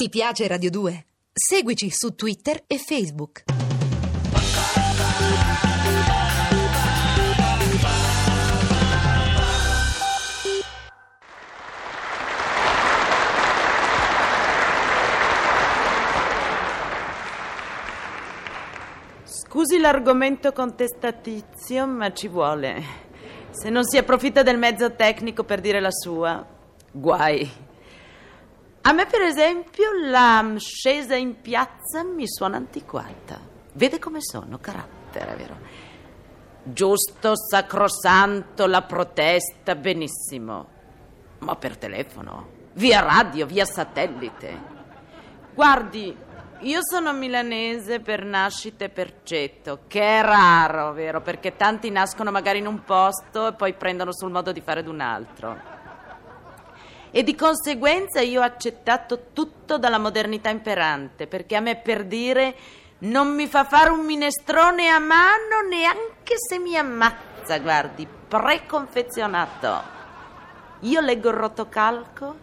Ti piace Radio 2? Seguici su Twitter e Facebook. Scusi l'argomento contestatizio, ma ci vuole. Se non si approfitta del mezzo tecnico per dire la sua, guai. A me, per esempio, la scesa in piazza mi suona antiquata. Vede come sono, carattere, vero? Giusto, sacrosanto, la protesta, benissimo. Ma per telefono, via radio, via satellite. Guardi, io sono milanese per nascita e per cetto, che è raro, vero? Perché tanti nascono magari in un posto e poi prendono sul modo di fare d'un altro e di conseguenza io ho accettato tutto dalla modernità imperante, perché a me per dire non mi fa fare un minestrone a mano neanche se mi ammazza, guardi, preconfezionato. Io leggo il rotocalco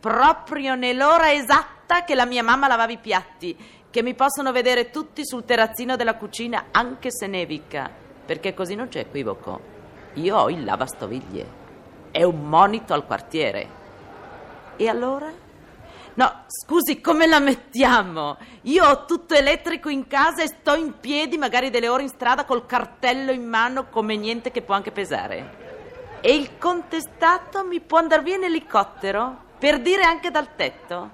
proprio nell'ora esatta che la mia mamma lavava i piatti, che mi possono vedere tutti sul terrazzino della cucina anche se nevica, perché così non c'è equivoco. Io ho il lavastoviglie. È un monito al quartiere. E allora? No, scusi, come la mettiamo? Io ho tutto elettrico in casa e sto in piedi, magari delle ore in strada, col cartello in mano, come niente che può anche pesare. E il contestato mi può andare via in elicottero? Per dire anche dal tetto?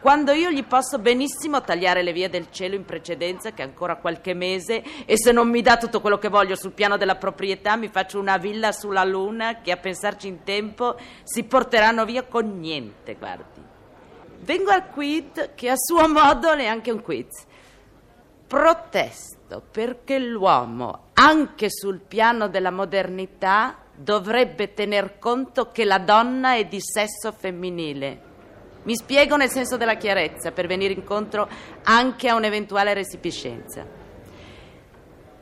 Quando io gli posso benissimo tagliare le vie del cielo in precedenza, che è ancora qualche mese, e se non mi dà tutto quello che voglio sul piano della proprietà, mi faccio una villa sulla luna che a pensarci in tempo si porteranno via con niente, guardi. Vengo al quid, che a suo modo è anche un quiz. Protesto perché l'uomo, anche sul piano della modernità, dovrebbe tener conto che la donna è di sesso femminile mi spiego nel senso della chiarezza per venire incontro anche a un'eventuale resipiscenza.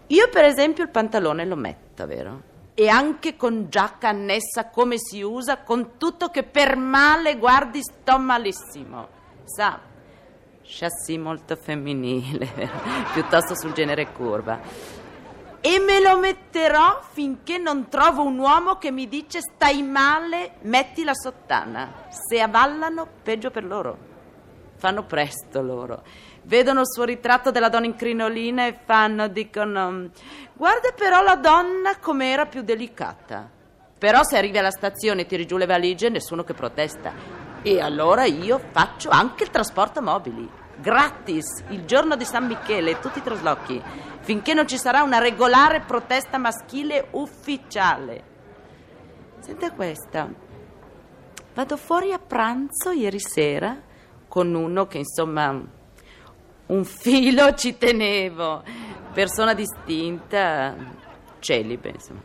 Io per esempio il pantalone lo metto, vero? E anche con giacca annessa come si usa, con tutto che per male, guardi, sto malissimo. Sa, chassis molto femminile, piuttosto sul genere curva e me lo metterò finché non trovo un uomo che mi dice stai male, metti la sottana. Se avallano, peggio per loro. Fanno presto loro. Vedono il suo ritratto della donna in crinolina e fanno, dicono, guarda però la donna com'era più delicata. Però se arrivi alla stazione e tiri giù le valigie, nessuno che protesta. E allora io faccio anche il trasporto mobili. Gratis, il giorno di San Michele, tutti i traslochi finché non ci sarà una regolare protesta maschile ufficiale. Senta questa. Vado fuori a pranzo ieri sera con uno che insomma un filo ci tenevo, persona distinta, celibe, insomma.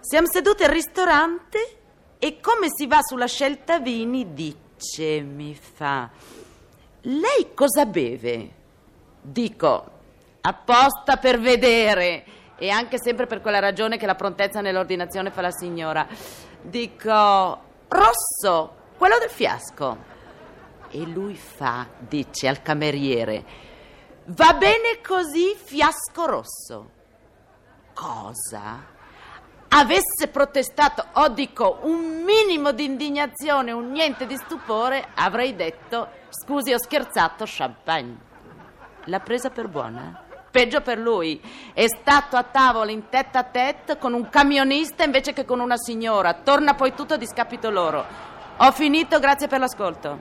Siamo seduti al ristorante e come si va sulla scelta vini dice, mi fa, lei cosa beve? Dico, apposta per vedere e anche sempre per quella ragione che la prontezza nell'ordinazione fa la signora. Dico, rosso, quello del fiasco. E lui fa, dice al cameriere, va bene così, fiasco rosso. Cosa? Avesse protestato, o dico, un minimo di indignazione, un niente di stupore, avrei detto, scusi, ho scherzato, champagne. L'ha presa per buona? Peggio per lui, è stato a tavola in tête a tête con un camionista invece che con una signora. Torna poi tutto a discapito loro. Ho finito, grazie per l'ascolto.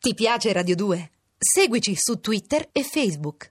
Ti piace Radio 2? Seguici su Twitter e Facebook.